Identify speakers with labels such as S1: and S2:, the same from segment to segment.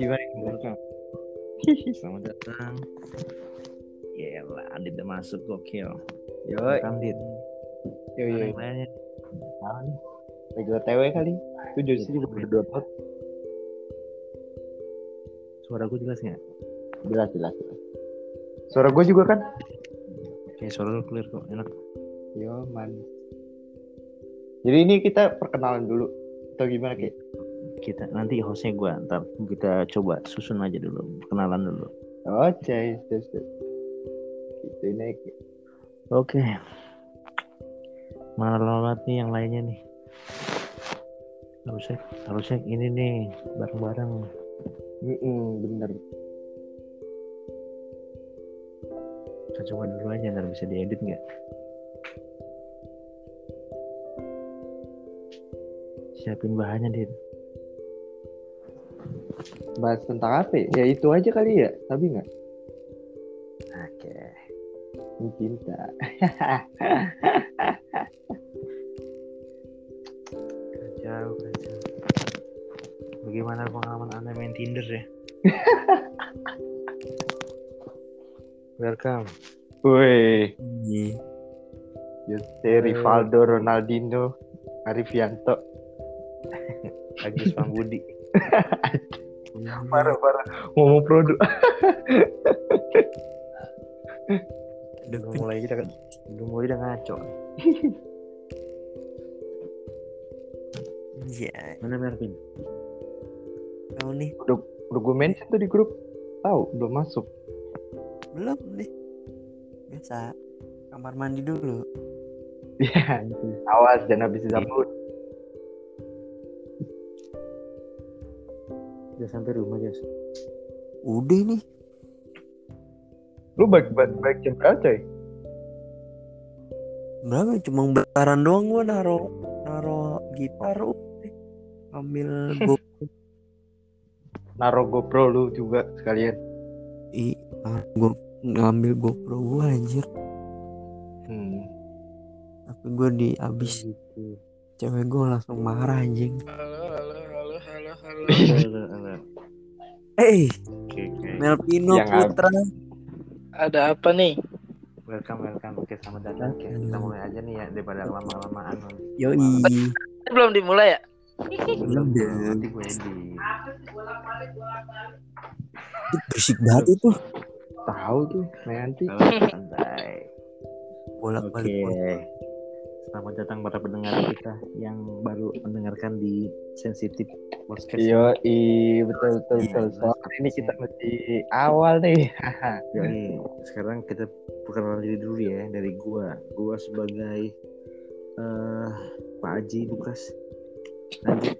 S1: Gimana? Gimana? Selamat datang. Yelah, Adit udah masuk gokil.
S2: Yo,
S1: Welcome, Dit.
S2: yo, yo.
S1: yang lainnya?
S2: Tahu nih. Lagi OTW kali. Itu Josi juga baru download.
S1: Suara gue jelas nggak?
S2: Jelas, jelas, jelas. Suara gue juga kan?
S1: Oke, suara lu clear kok. Enak.
S2: Yo, man. Jadi ini kita perkenalan dulu. Atau gimana, Ki?
S1: Kita nanti hostnya gue ntar kita coba susun aja dulu, kenalan dulu.
S2: Cai, cai. Gitu ini.
S1: Oke. Mana lewat nih yang lainnya nih? Harusnya, harusnya ini nih bareng-bareng.
S2: Mm-mm, bener.
S1: Kita coba dulu aja ntar bisa diedit nggak? Siapin bahannya Dit.
S2: Bahas tentang apa ya? Ya itu aja kali ya. Tapi nggak?
S1: Oke.
S2: Cinta.
S1: Kacau, kacau. Bagaimana pengalaman Anda main Tinder ya? Welcome.
S2: Woi. Jose Rivaldo Ronaldinho Arifianto
S1: Agus Pambudi.
S2: parah parah ngomong produk
S1: Udah mulai kita udah mulai udah ngaco.
S3: Iya,
S1: Mana Mervin?
S3: kamu nih
S2: udah udah gue mention tuh di grup tahu belum masuk
S3: belum nih. Biasa kamar mandi dulu.
S2: ya awas jangan habis upload
S1: Udah sampai rumah Jas.
S3: Udah nih.
S2: lu baik baik baik jam berapa coy
S3: Berapa? Cuma bentaran doang gua naro naro gitar udah. Ambil go
S2: naro GoPro lu juga sekalian
S3: i ah, gua ngambil GoPro gua anjir.
S2: hmm.
S3: Tapi gua di abis
S1: Gitu.
S3: cewek gua langsung marah anjing.
S4: Halo, halo,
S3: Eh,
S1: oke.
S3: Melvino
S2: Yang
S3: Putra.
S4: Ada apa nih?
S1: Welcome, welcome. Oke, selamat datang. Oke, kita mulai aja nih ya daripada lama-lamaan.
S3: Yoi.
S4: Belum dimulai ya?
S1: Belum,
S3: Udah.
S1: nanti gue edit.
S3: Berisik banget itu.
S2: tahu tuh nanti
S1: santai.
S3: Bolak
S1: Oke. Selamat datang para pendengar kita yang baru mendengarkan di sensitif podcast.
S2: Yo, i betul betul
S1: Iya,
S2: betul. Soalnya ini kita masih awal nih.
S1: Jadi sekarang kita perkenalan diri dulu ya dari gua. Gua sebagai eh Pak Haji Lukas. Lanjut.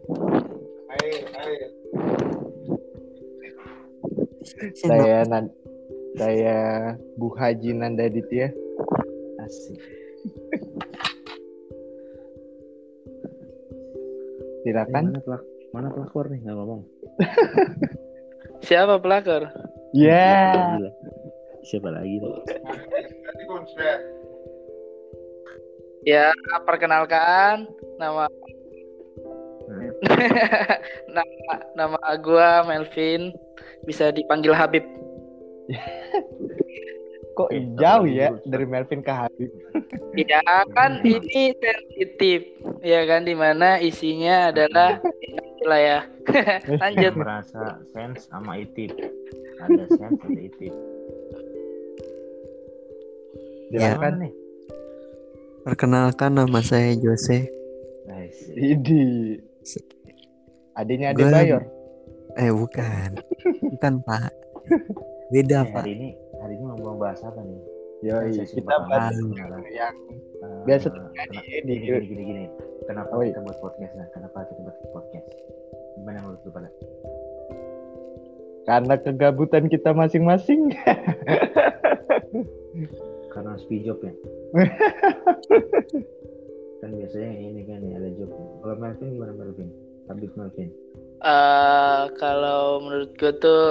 S2: saya nan saya Bu Haji Nanda Ditya.
S1: Asik.
S2: Silakan.
S1: Mana pelak mana pelakor nih nggak ngomong?
S4: Siapa pelakor?
S2: Ya.
S1: Gila. Siapa lagi tuh?
S4: Ya, perkenalkan nama
S1: Nah,
S4: nama nama gua Melvin. Bisa dipanggil Habib.
S2: Kok
S1: Oke,
S2: jauh ya
S1: dulu,
S2: dari Melvin ke Habib?
S4: Ya kan ini sensitif. Ya kan di mana isinya adalah lah ya. Lanjut.
S1: merasa sense sama itip. Ada sense ada itip.
S3: Ya.
S2: Silakan.
S1: nih?
S3: Perkenalkan nama saya Jose.
S1: Nice.
S2: Idi. Adanya Ade
S3: Gua-
S2: Bayor.
S3: Eh bukan. Bukan Pak. Beda
S1: Eh,
S3: Pak.
S1: hari ini hari ini mau bahas apa nih?
S2: Yo,
S1: sesi
S2: kita bahas yang
S1: Eh,
S2: biasa
S1: kena-
S2: terjadi di
S1: gini, gini, gini. Kenapa
S2: Oh, iya.
S1: kita buat podcast? Nah, kenapa kita buat podcast? Gimana menurut lu pada?
S2: karena kegabutan kita masing-masing.
S1: Karena speed job ya. kan biasanya ini kan ya ada job. Kalau Melvin gimana Melvin? Habib Melvin.
S4: Eh, kalau menurut gue tuh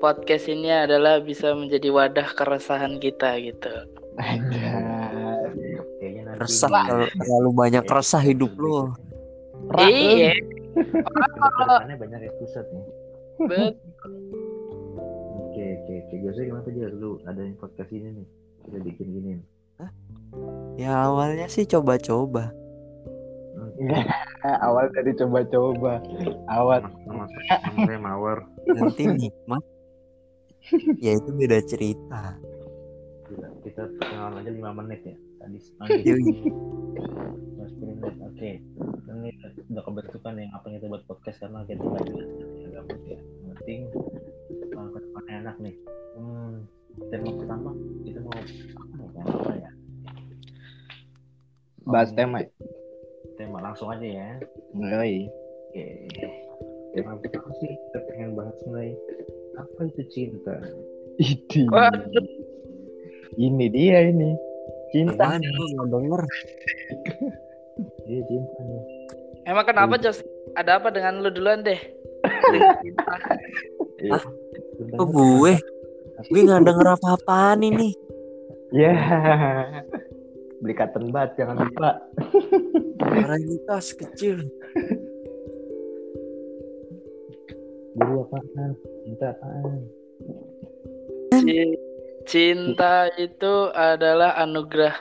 S4: podcast ini adalah bisa menjadi wadah keresahan kita gitu.
S3: Resah terlalu banyak
S1: Ya,
S3: resah hidup lo.
S4: Iya.
S1: Banyak episode nih. Oke oke oke. Biasanya kenapa aja lu ada yang podcast ini nih? Kita bikin gini.
S3: Ya awalnya sih coba-coba.
S2: Awal dari coba-coba. Awal
S1: Nama, nama, nama saya Mawar.
S3: Nanti nikmat. ya itu beda cerita.
S1: Gila, kita perkenalan aja 5 menit ya. Tadi. Mas menit. Oke. Ini udah kebentukan yang apa kita buat podcast karena kita nggak jelas ya ya. Yang penting uh, ke depannya enak nih. Hmm, tema pertama kita mau apa apa ya?
S2: bahas tema.
S1: Tema langsung aja ya.
S2: Yoi.
S1: Oke. Tema pertama sih kita pengen bahas mengenai apa itu cinta.
S2: Ini.
S4: Waduh.
S2: Ini dia ini. Cinta.
S3: Nggak denger?
S1: Iya cinta nih.
S4: Emang kenapa Jos? Ada apa dengan lu duluan deh?
S1: Iya.
S3: Kok gue? Gue nggak denger apa-apaan ini.
S2: Ya. Beli cotton bud jangan lupa.
S3: Varietas kecil.
S1: Guru apaan? Cinta apaan?
S4: Ci- Cinta itu adalah anugerah.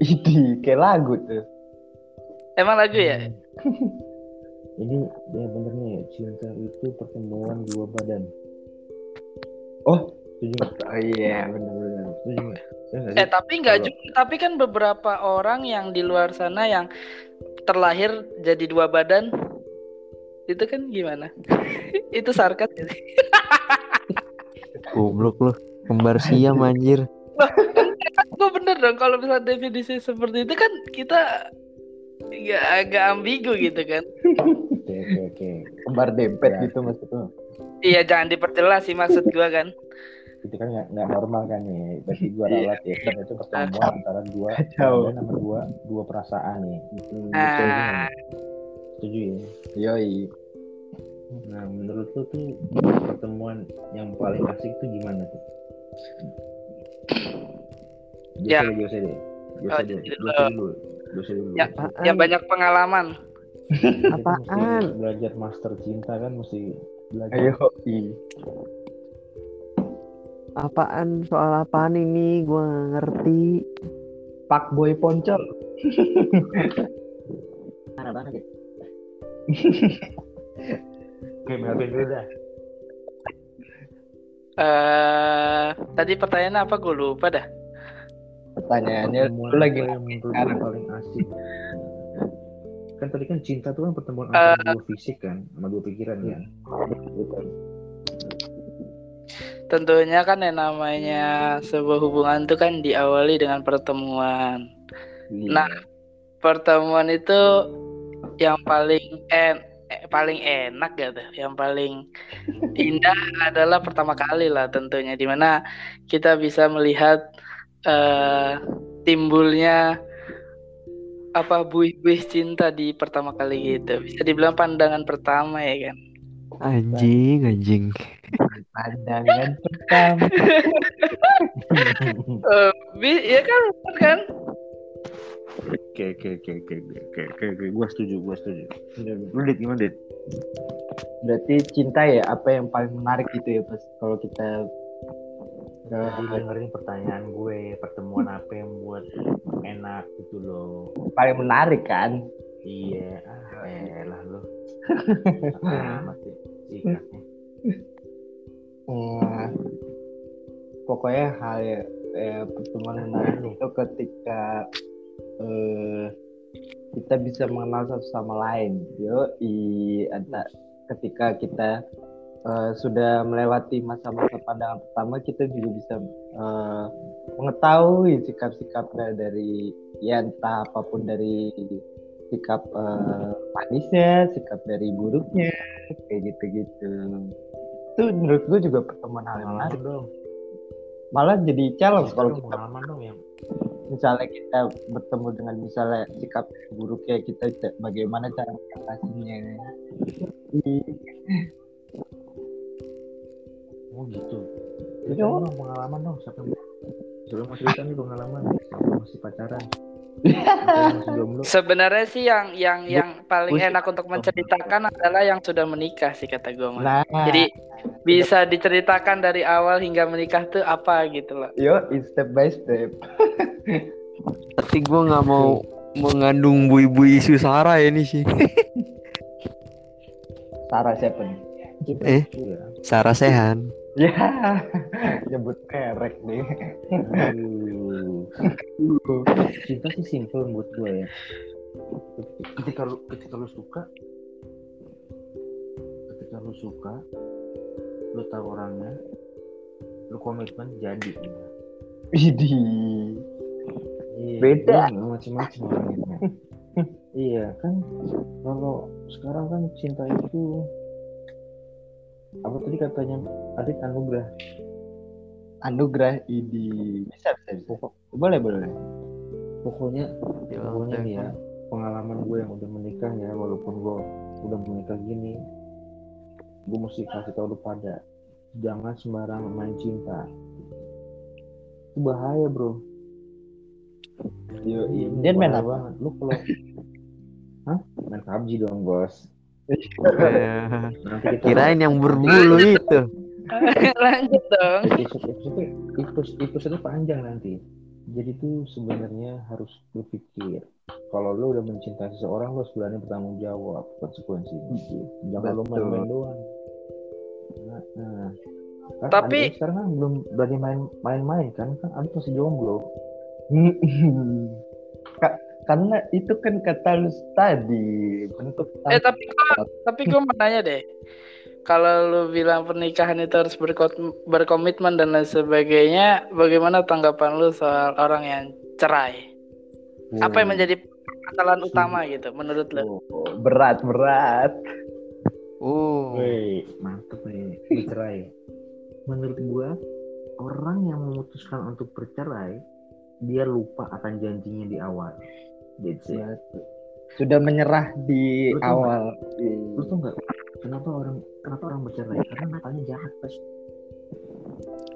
S2: Ini kayak lagu tuh.
S4: Emang lagu ya?
S1: Hmm. Ini ya bener nih cinta itu pertemuan dua badan.
S2: Oh.
S1: Setuju?
S2: Oh iya benar-benar.
S1: Setuju? Ya
S4: Eh tapi nggak juga. Tapi kan beberapa orang yang di luar sana yang terlahir jadi dua badan, itu kan gimana? itu sarkas ya?
S3: Goblok lu. Kembar siam anjir.
S4: Gue bener dong kalau misalnya definisi seperti itu kan kita agak agak ambigu gitu kan.
S1: Oke oke oke.
S2: Kembar dempet
S1: Ya.
S2: gitu maksudnya.
S4: Iya jangan diperjelas sih maksud gua kan.
S1: Itu kan nggak nggak normal kan nih. Berarti dua
S4: Iya.
S1: ralat ya. Kan itu pertemuan antara dua badan sama dua dua perasaan nih.
S2: Hmm,
S4: Ah.
S1: kan? Setuju ya.
S2: Yoi.
S1: Nah menurut lu tuh pertemuan yang paling asik tuh gimana tuh?
S4: Ya.
S1: Jose deh. Jose
S4: Oh,
S1: deh.
S4: dulu.
S1: dulu.
S4: Ya.
S3: Apaan?
S4: Yang banyak pengalaman.
S3: Apaan?
S1: belajar master cinta kan mesti belajar.
S2: Ayo. i.
S3: Apaan? Soal apaan ini? Gua nggak ngerti.
S2: Pak boy poncol.
S1: Parah banget ya. Oke, Melvin dulu dah.
S4: Eh tadi pertanyaannya apa gue lupa dah.
S2: Pertanyaannya
S1: Pertemuan
S2: lu lagi
S1: yang paling asik? Kan tadi kan cinta tuh kan pertemuan
S4: Eh.
S1: antara dua fisik kan, sama dua pikiran kan. Bukan.
S4: Tentunya kan yang namanya sebuah hubungan itu kan diawali dengan pertemuan. Nah, pertemuan itu yang paling en eh, paling enak gitu, yang paling indah adalah pertama kali lah tentunya di mana kita bisa melihat eh, timbulnya apa buih-buih cinta di pertama kali gitu. Bisa dibilang pandangan pertama ya kan.
S3: Anjing, anjing.
S2: pandangan pertama.
S4: Eh, bi- ya kan kan?
S1: Oke, oke, oke, oke, oke, oke, oke, gua setuju, gua setuju. Lu dit gimana dit?
S2: Berarti cinta ya apa yang paling menarik gitu ya pas kalau kita
S1: Tadi dengerin pertanyaan gue, pertemuan apa yang buat enak gitu loh.
S2: paling menarik kan?
S1: Iya, ah, elah lu. Amat ya.
S2: Hmm, pokoknya hal ya, eh, pertemuan menarik itu ketika eh, kita bisa mengenal satu sama lain. Yo, i ada ketika kita eh, sudah melewati masa-masa pandangan pertama, kita juga bisa eh, mengetahui sikap-sikapnya dari ya entah apa pun dari sikap eh, manisnya, sikap dari buruknya, kayak gitu-gitu. Itu menurut gue juga pertemuan hal yang menarik.
S1: Pengalaman dong.
S2: Malah jadi challenge kalau kita
S1: pengalaman dong yang
S2: misalnya kita bertemu dengan misalnya sikap buruknya kita ca- bagaimana cara mengatasinya.
S1: Oh gitu. Cerita dong pengalaman dong. Siapa sudah mau cerita nih pengalaman? Siapa masih pacaran?
S4: Sebenarnya sih yang yang yang paling enak untuk menceritakan adalah yang sudah menikah sih kata gue mah.
S2: Nah,
S4: Jadi bisa diceritakan dari awal hingga menikah tuh apa gitu loh.
S2: yo step by step.
S3: Tapi gue nggak mau mengandung bui-bui isu Sarah ini sih.
S2: Sarah siapa nih?
S3: Eh,
S1: Iya.
S3: Sarah Sehan.
S2: Ya, nyebut merek nih.
S1: Cinta sih simple buat gue ya ketika lu ketika lu suka ketika lu suka lu tahu orangnya lu komitmen jadi
S2: Widih.
S1: Iya,
S2: Beda.
S1: macem-macem orangnya iya kan kalau sekarang kan cinta itu apa tadi katanya Adit anugerah
S2: Anugerah Idi. Bisa, bisa, bisa. Boleh, boleh.
S1: pokoknya pokoknya nih ya pengalaman gue yang udah menikah ya walaupun gue udah menikah gini gue mesti kasih tau lu pada jangan sembarang main cinta itu bahaya bro
S2: Yo,
S1: Ini
S2: Dia main apa?
S1: banget. lu kalau Hah? main PUBG dong bos
S3: Eh,
S1: nanti kita
S3: Kirain yang berbulu itu.
S4: Lanjut dong.
S1: episode episode episode episode panjang nanti jadi tuh sebenarnya harus berpikir kalau lo udah mencintai seseorang lo berani bertanggung jawab konsekuensinya jangan lo main-main doang nah, nah. Kan
S4: Tapi-
S1: sekarang kan belum berani main main-main kan kan Adit masih jomblo
S2: karena itu kan kata lu tadi bentuk
S4: Eh tapi gua, tapi gue mau nanya deh. Kalau lu bilang pernikahan itu harus berko- berkomitmen dan lain sebagainya, bagaimana tanggapan lu soal orang yang cerai? Apa yang menjadi permasalahan utama gitu menurut lu?
S2: Oh, berat berat.
S3: Oh.
S1: Woi, mantep nih bercerai. Menurut gua orang yang memutuskan untuk bercerai dia lupa akan janjinya di awal. That's it.
S2: Sudah menyerah di
S1: Lu
S2: awal.
S1: Lu tau nggak kenapa orang kenapa orang bercerai? Karena matanya jahat pas.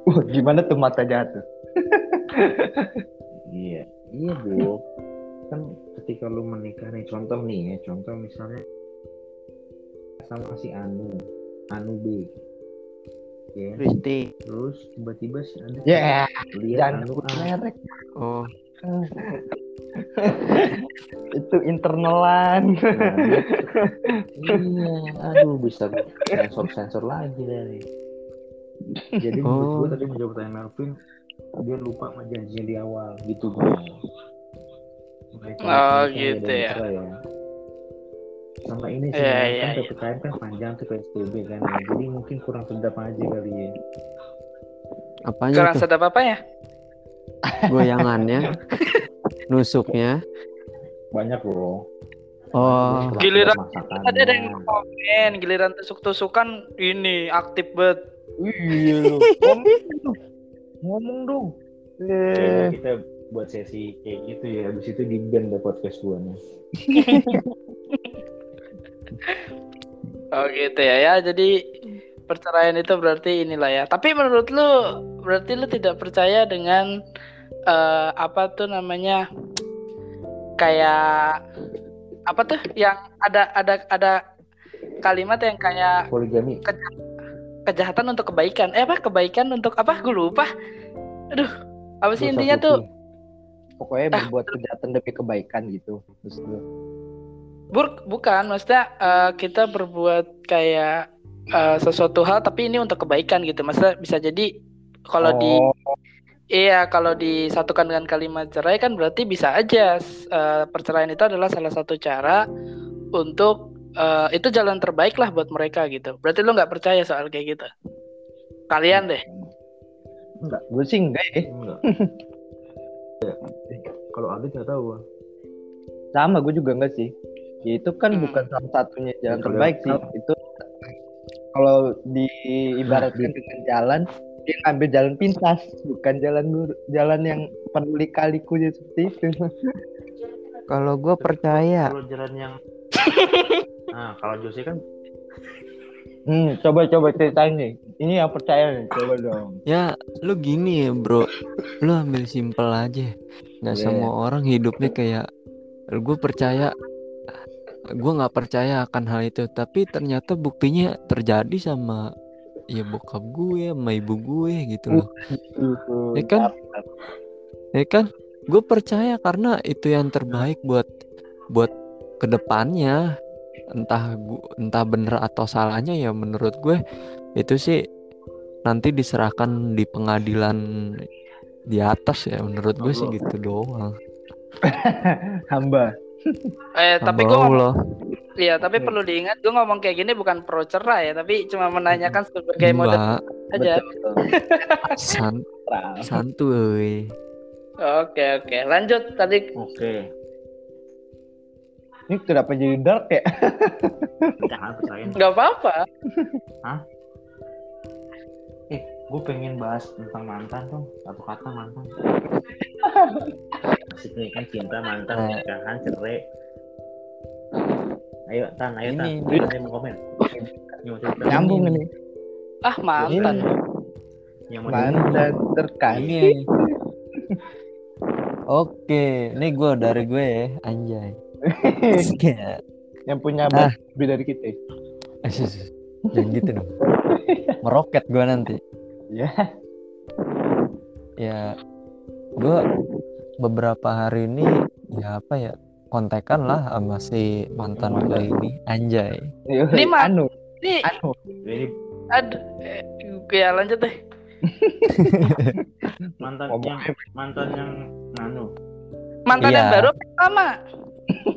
S2: Wah, gimana tuh mata jatuh?
S1: Iya, iya bu. Kan ketika lu menikah nih, contoh nih ya, contoh misalnya sama si Anu, Anu B.
S3: Kristi.
S1: terus tiba-tiba si Anu
S2: Ya,
S1: lihat
S2: jangan
S1: Anu
S2: sebut
S1: A.
S2: merek.
S3: Oh.
S2: itu internalan.
S1: Nah, iya, aduh bisa sensor-sensor lagi dari. Jadi menurut
S3: Oh.
S1: gue tadi menjawab pertanyaan Melvin, dia lupa sama janjinya di awal, gitu gue.
S4: Oh, gitu
S1: dan
S4: ya.
S1: ya. Sama ini sih,
S4: Iya,
S1: kan
S4: iya, iya.
S1: PPKM kan panjang tuh PSBB kan ya. Jadi mungkin kurang sedap aja kali ya.
S3: Apanya
S4: Kurang
S3: tuh?
S4: sedap apa ya?
S3: Goyangannya. Nusuknya.
S1: Banyak loh.
S3: Oh.
S4: Giliran
S1: masakannya.
S4: Ada yang komen, giliran tusuk-tusukan ini aktif banget.
S2: Iya lu. Ngomong dong. Eh,
S1: kita buat sesi kayak gitu ya. Habis itu di band deh podcast gue nih.
S4: Oh gitu ya ya. Jadi perceraian itu berarti inilah ya. Tapi menurut lu berarti lu tidak percaya dengan eh, apa tuh namanya kayak apa tuh yang ada ada ada kalimat yang kayak
S1: Poligami.
S4: kejahatan untuk kebaikan. Eh apa kebaikan untuk apa? Gue lupa. Aduh, apa sih
S1: Dosa
S4: intinya tuh?
S1: putih.
S2: pokoknya berbuat kejahatan demi kebaikan gitu. Terus lu.
S4: Bur bukan, maksudnya eh, kita berbuat kayak eh, sesuatu hal tapi ini untuk kebaikan gitu. Maksudnya bisa jadi kalau di
S2: Oh,
S4: Iya, kalau disatukan dengan kalimat cerai kan berarti bisa aja eh, perceraian itu adalah salah satu cara untuk eh, itu jalan terbaik lah buat mereka gitu. Berarti lu nggak percaya soal kayak gitu? Kalian deh.
S2: gue sih enggak ya.
S1: Enggak. Ya. Kalau Adit nggak tahu.
S2: Sama gue juga enggak sih. Ya, itu kan
S4: Hmm.
S2: bukan salah satunya jalan
S1: Kalau-
S2: terbaik sih. Itu kalau diibaratkan dengan jalan dia ngambil jalan pintas, bukan jalan jalan yang penuh lika-liku seperti itu.
S3: Kalau gue percaya.
S1: Kalau jalan yang Nah, kalau Jose kan
S2: Hmm, coba coba ceritain nih. Ini yang percaya nih, coba dong.
S3: Ya, lu gini ya, Bro. Lu ambil simpel aja. Nggak
S2: Iya.
S3: semua orang hidupnya kayak gue percaya gue nggak percaya akan hal itu, tapi ternyata buktinya terjadi sama ya bokap gue, sama ibu gue gitu loh. Ya kan? Ya kan? Gue percaya karena itu yang terbaik buat buat ke depannya. Entah gua, entah bener atau salahnya ya menurut gue itu sih nanti diserahkan di pengadilan di atas ya menurut gue sih gitu doang.
S2: Hamba.
S4: Eh, tapi gue
S3: Allah.
S4: Iya, tapi perlu diingat gue ngomong kayak gini bukan pro cerai ya, tapi cuma menanyakan sebagai model
S3: Enggak,
S4: aja.
S3: San santuy.
S4: Oke, oke. Lanjut tadi
S1: Oke.
S2: Ini kenapa jadi dark ya?
S4: Nggak apa-apa.
S1: Eh, gue pengen bahas tentang mantan dong. Satu kata mantan. Nih kan cinta mantan,
S3: Nah.
S1: nikahan, cerai. Ayo Tan, ayo Tan.
S3: Ini,
S1: mau komen. Yang mau cerita.
S2: Nyambung
S3: Ini.
S4: Ah, mantan.
S1: Yang.
S2: Mantan terkait.
S3: Ini. Oke, ini gue dari gue ya, anjay. Ya.
S2: yang punya
S3: Ah.
S2: lebih dari kita.
S3: Asyik, Jangan gitu dong. Meroket gue nanti.
S2: Ya.
S3: Ya, gue beberapa hari ini ya apa ya kontekan lah sama si mantan gue ini, anjay.
S4: Ini mah-
S2: anu,
S4: Ini
S2: anu.
S1: Ini
S4: ada eh, ya lanjut deh.
S1: mantan
S2: Ngomong
S1: yang mantan yang nganu.
S4: Mantan
S3: Iya.
S4: yang baru lama?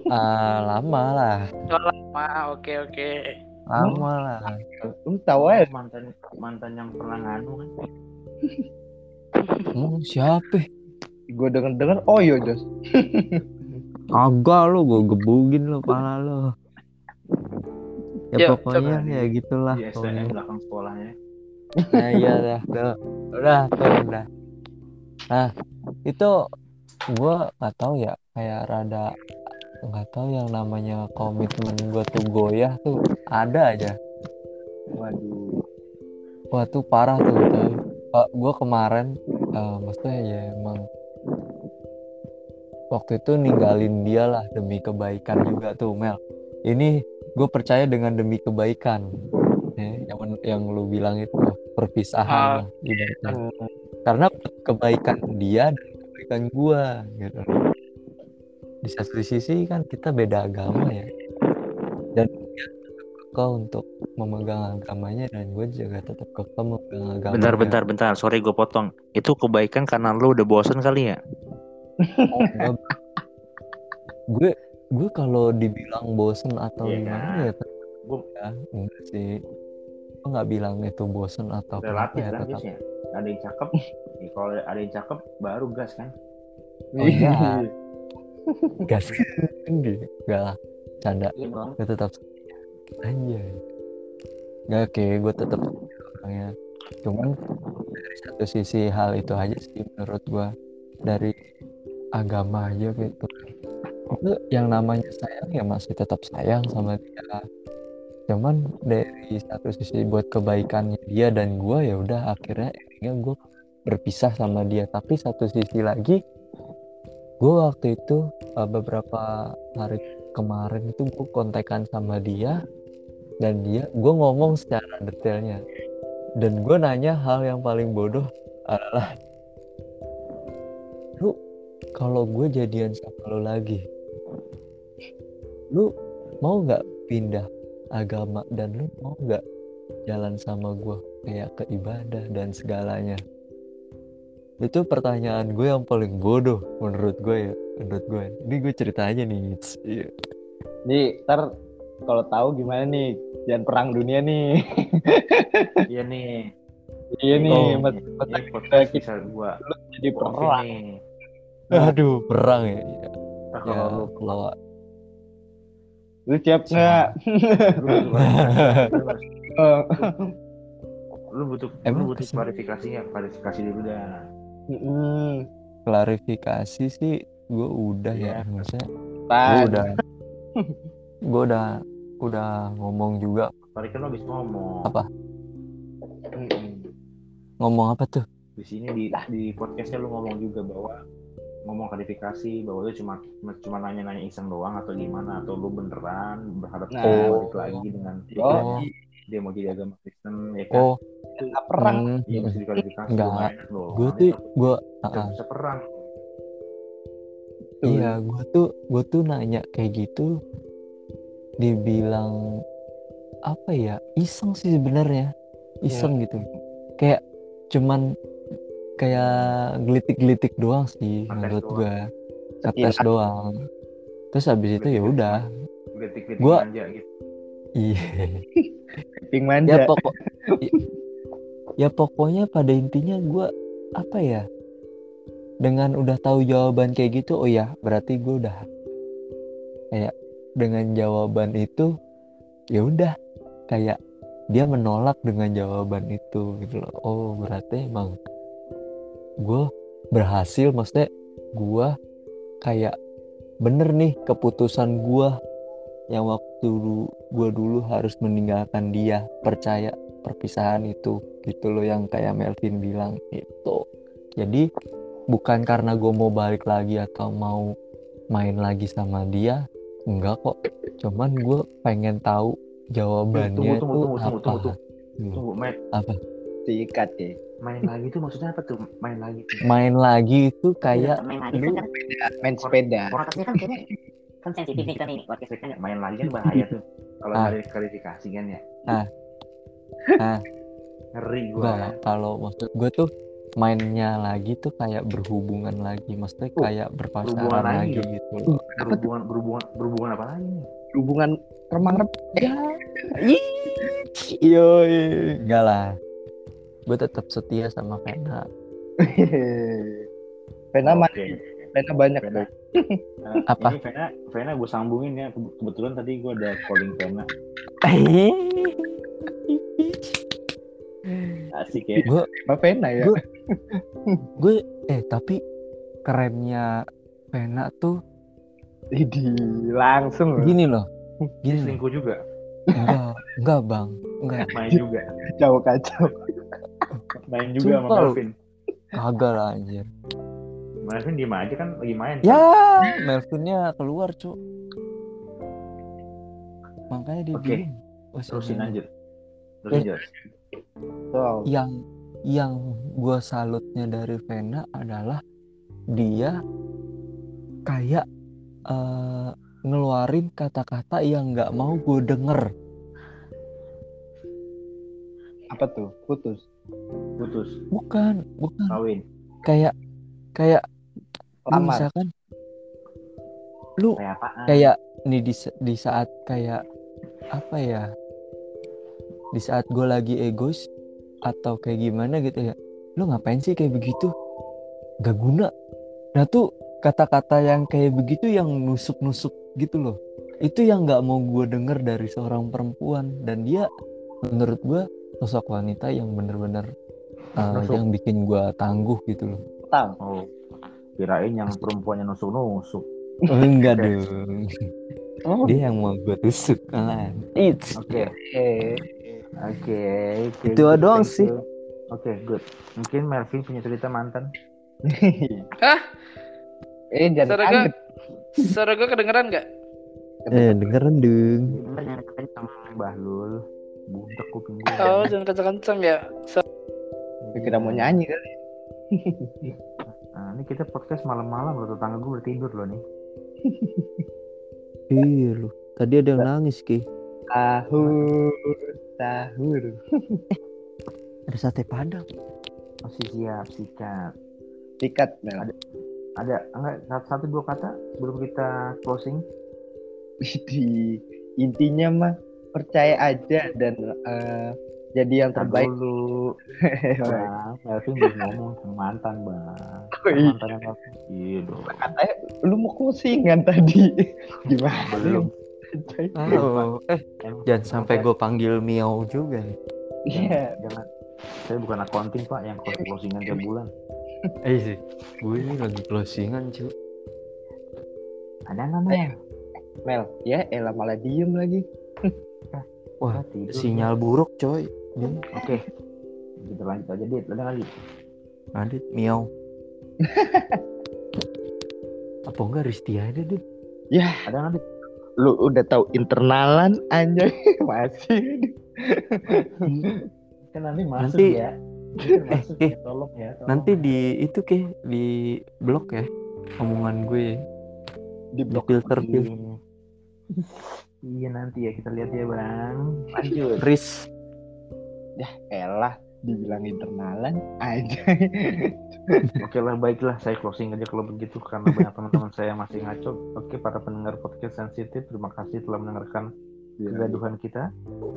S3: Ah, lama lah,
S4: Wah, oke oke.
S3: Lama lah.
S2: Lu tahu aja.
S1: mantan mantan yang pernah nganu kan.
S3: Hmm, siapa?
S2: Gue denger denger. Oh iya Jos.
S3: Agak lo, gue gebugin lo pala lo. Ya
S4: Yuk,
S3: pokoknya
S1: coba.
S3: ya gitulah.
S1: Di STM
S3: pokoknya.
S1: belakang sekolahnya.
S3: Nah iya dah, tuh. udah tuh udah. Nah itu gue nggak tahu ya kayak rada nggak tahu yang namanya komitmen gue tuh goyah tuh ada aja.
S2: Waduh.
S3: Wah tuh parah tuh tuh. gue kemarin eh, maksudnya ya emang waktu itu ninggalin dia lah demi kebaikan juga tuh Mel. Ini gue percaya dengan demi kebaikan. Ya, yang yang lu bilang itu perpisahan lah, ibaratnya. karena kebaikan dia dan kebaikan gua gitu di satu sisi kan kita beda agama ya dan kekeh untuk memegang agamanya dan gue juga tetap kekeh memegang agamanya
S1: Bentar, bentar, bentar. Sorry gue potong. Itu kebaikan karena lu udah bosen kali ya?
S3: Oh, enggak. gue gue kalau dibilang bosen atau
S1: Iya
S3: gimana
S1: kan?
S3: ya
S1: Gua-
S3: ya enggak sih gue nggak bilang itu bosen atau
S1: Relatif
S3: ya tetap.
S1: Ada yang cakep. ya, kalau ada yang cakep baru gas kan.
S3: Oh, iya. gas enggak enggak lah. Canda.
S1: Iya
S3: gue tetap anjay. Nggak oke. Gue tetap orangnya. Cuman dari satu sisi hal itu aja sih menurut gue dari agama aja gitu. Itu yang namanya sayang ya masih tetap sayang sama dia. Cuman dari satu sisi buat kebaikannya dia dan gue ya udah akhirnya endingnya gue berpisah sama dia. Tapi satu sisi lagi gue waktu itu uh, beberapa hari kemarin itu gue kontekan sama dia dan dia gue ngomong secara detailnya. Dan gue nanya hal yang paling bodoh adalah lu kalau gue jadian sama lu lagi lu mau nggak pindah agama dan lu mau nggak jalan sama gue kayak ke ibadah dan segalanya itu pertanyaan gue yang paling bodoh menurut gue ya menurut gue ini gue cerita aja nih Iya.
S2: Nih, ntar kalau tahu gimana nih? Jangan perang dunia nih.
S1: Iya nih.
S2: iya nih,
S3: Oh,
S2: mat-
S1: Ini
S2: mata kita
S1: bisa gua
S2: jadi perang.
S3: aduh perang ya ya,
S1: Nah,
S3: ya
S1: kalau lu
S3: kalau
S2: Lu siap nggak?
S1: lu butuh,
S2: Eh,
S1: lu butuh,
S3: Emang
S1: lu butuh
S3: ke sini?
S1: klarifikasi nggak? Klarifikasi dulu dah.
S2: Mm,
S3: klarifikasi sih gue udah ya maksudnya gue udah gue udah udah ngomong juga.
S1: Tadi kan lo habis ngomong.
S3: Apa?
S2: Mm-mm.
S3: ngomong apa tuh?
S1: Di sini di di podcastnya lu ngomong juga bahwa ngomong klarifikasi bahwa lu cuma cuma nanya-nanya iseng doang atau gimana atau lu beneran berharap
S2: Nah.
S1: balik lagi dengan
S2: Oh,
S1: dia mau jadi agama Kristen ya kan?
S3: Oh.
S2: Nggak perang.
S3: hmm,
S1: Iya mesti diklarifikasi
S3: Enggak.
S1: lu nggak
S3: gue tuh gue
S1: bisa- bisa perang.
S2: Betul.
S3: Iya, gue tuh gue tuh nanya kayak gitu, dibilang apa ya? Iseng sih sebenarnya, iseng gitu, kayak cuman kayak gelitik-gelitik doang sih menurut gue, ngetes doang. Terus habis itu ya udah,
S1: manja gitu.
S3: Iya.
S2: Ping
S3: Ya
S2: manja.
S3: pokok, ya pokoknya pada intinya gue apa ya, dengan udah tahu jawaban kayak gitu, oh ya berarti gue udah kayak dengan jawaban itu ya udah kayak dia menolak dengan jawaban itu gitu loh. Oh berarti emang gue berhasil, maksudnya gue kayak bener nih keputusan gue yang waktu gue dulu harus meninggalkan dia percaya perpisahan itu gitu loh yang kayak Melvin bilang itu jadi bukan karena gue mau balik lagi atau mau main lagi sama dia enggak kok cuman gue pengen tahu jawabannya
S1: Tunggu, tunggu,
S3: itu
S1: tunggu, tunggu,
S3: apa
S1: tunggu,
S3: Hmm.
S1: tunggu main
S3: apa
S2: Sikat ya.
S1: main lagi tuh maksudnya apa tuh main lagi tuh
S3: main lagi itu kayak
S5: main lagi
S3: lu
S5: kan
S2: Main sepeda.
S5: kan kayaknya kan sensitif nih kan ini podcast kita
S1: Kan main lagi kan bahaya tuh kalau
S3: Ah.
S1: dari klarifikasi kan ya
S3: Ah. Ah.
S1: ngeri gua
S3: enggak kalau maksud gue tuh mainnya lagi tuh kayak berhubungan lagi maksudnya
S1: Oh,
S3: kayak
S1: berhubungan
S3: berpacaran
S1: lagi.
S3: lagi gitu loh.
S1: berhubungan berhubungan berhubungan apa lagi nih
S2: Hubungan remang rem.
S3: Iya, enggak lah. Gue tetap setia sama Vena.
S2: Pena mana?
S1: Oke.
S2: Pena banyak.
S1: Vena. Nah,
S3: Apa?
S1: Ini Vena, Vena gue sambungin ya. Kebe- Kebetulan tadi gue ada calling Vena. Asik ya.
S3: gue
S2: Apa Pena ya?
S3: Gua- gue eh tapi kerennya Vena tuh
S2: Idi, langsung loh.
S3: gini loh. Gini loh.
S1: selingkuh juga.
S3: Enggak, enggak bang, enggak.
S1: Main juga.
S2: Kacau kacau.
S1: Main juga sama
S3: Sumpah lu.
S1: Melvin.
S3: Kagak lah anjir.
S1: Melvin diem aja kan lagi main.
S3: Ya, Melvinnya keluar cu. Makanya dia
S1: Oke.
S3: bilang, "Wah,
S1: Terusin lanjut. Terusin
S3: Eh.
S1: Jos.
S2: Soal
S3: yang yang gue salutnya dari Vena adalah dia kayak eh, ngeluarin kata-kata yang nggak mau gue denger
S2: apa tuh? Putus.
S1: Putus.
S3: bukan bukan
S1: Kawin.
S3: kayak kayak
S2: Lamar.
S3: misalkan lu
S1: Kayak
S3: kayak nih di di saat kayak apa ya? Di saat gue lagi egois atau kayak gimana gitu ya lu ngapain sih kayak begitu? Gak guna. Nah tuh kata-kata yang kayak begitu yang nusuk-nusuk gitu loh. Itu yang nggak mau gue denger dari seorang perempuan. Dan dia menurut gue sosok wanita yang bener-bener uh, yang bikin gue tangguh gitu loh.
S2: Tang.
S1: Kirain yang perempuannya nusuk-nusuk.
S3: Oh, enggak dong
S2: Oh,
S3: dia yang mau gue tusuk
S1: Oke. Oke. oke,
S3: Itu doang sih.
S1: Oke, good. Mungkin Melvin punya cerita mantan.
S4: Hah?
S2: eh jangan
S4: Suara gue,
S2: kaget.
S4: suara gue kedengeran nggak?
S3: Eh, dengeran dong.
S1: Bener kenceng Bahlul. Budak kuping gue.
S4: Oh, jangan kenceng-kenceng ya. So-
S2: Kita mau nyanyi kali.
S1: Nah, ini kita podcast malam-malam loh tetangga gue udah tidur loh nih.
S3: Iya lu. Tadi ada yang nangis ki.
S2: Sahur, sahur.
S3: Ada sate padang.
S1: Masih siap sikat.
S2: Sikat, Mel.
S1: Ada enggak satu, satu dua kata sebelum kita closing?
S2: Di intinya mah percaya aja dan eh, jadi yang terbaik.
S1: dulu. Bang, Melvin belum ngomong sama mantan, Bang.
S2: Oh, iya.
S1: Mantan yang Melvin. Iya dong.
S2: Katanya lu mau closingan tadi. Gimana?
S1: Belum.
S3: Halo. Eh, jangan sampai gue panggil miau juga. nih.
S2: Iya.
S1: Jangan. Saya bukan accounting, Pak, yang closingan tiap bulan.
S3: Eh sih. Gue ini lagi closingan cu.
S1: Ada nggak, Mel?
S2: Mel, ya elah malah diem lagi.
S3: Wah,
S1: tidur.
S3: sinyal buruk coy. Ini
S1: Oke. Kita lanjut aja, Dit. Ada lagi?
S3: Adit miau. Apa enggak Risti aja deh?
S1: Ada nggak, Dit?
S2: Lu udah tahu internalan anjay masih.
S1: Kan nanti masuk
S3: Nanti-
S1: ya. Nanti masuk
S3: eh.
S1: ya, tolong ya. tolong.
S3: Nanti di itu ke di blok ya omongan gue.
S2: Di
S3: Di
S2: blok
S3: filter
S1: Iya.
S3: filter.
S1: Iya nanti ya kita lihat ya bang. Lanjut.
S3: Riz.
S2: Elah dibilang internalan aja.
S1: Oke lah baiklah saya closing aja kalau begitu karena banyak teman-teman saya masih ngaco. Oke para pendengar podcast sensitif terima kasih telah mendengarkan kegaduhan kita.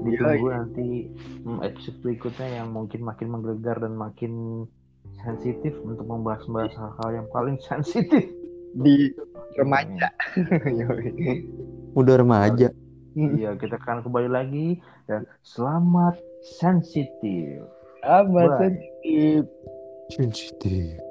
S1: Ditunggu nanti hmm, episode berikutnya yang mungkin makin menggelegar dan makin sensitif untuk membahas-bahas hal-hal yang paling sensitif.
S2: di remaja.
S3: Udah remaja.
S1: Iya kita akan kembali lagi dan selamat sensitif. Bye.
S2: sensitif.
S3: Sensitif.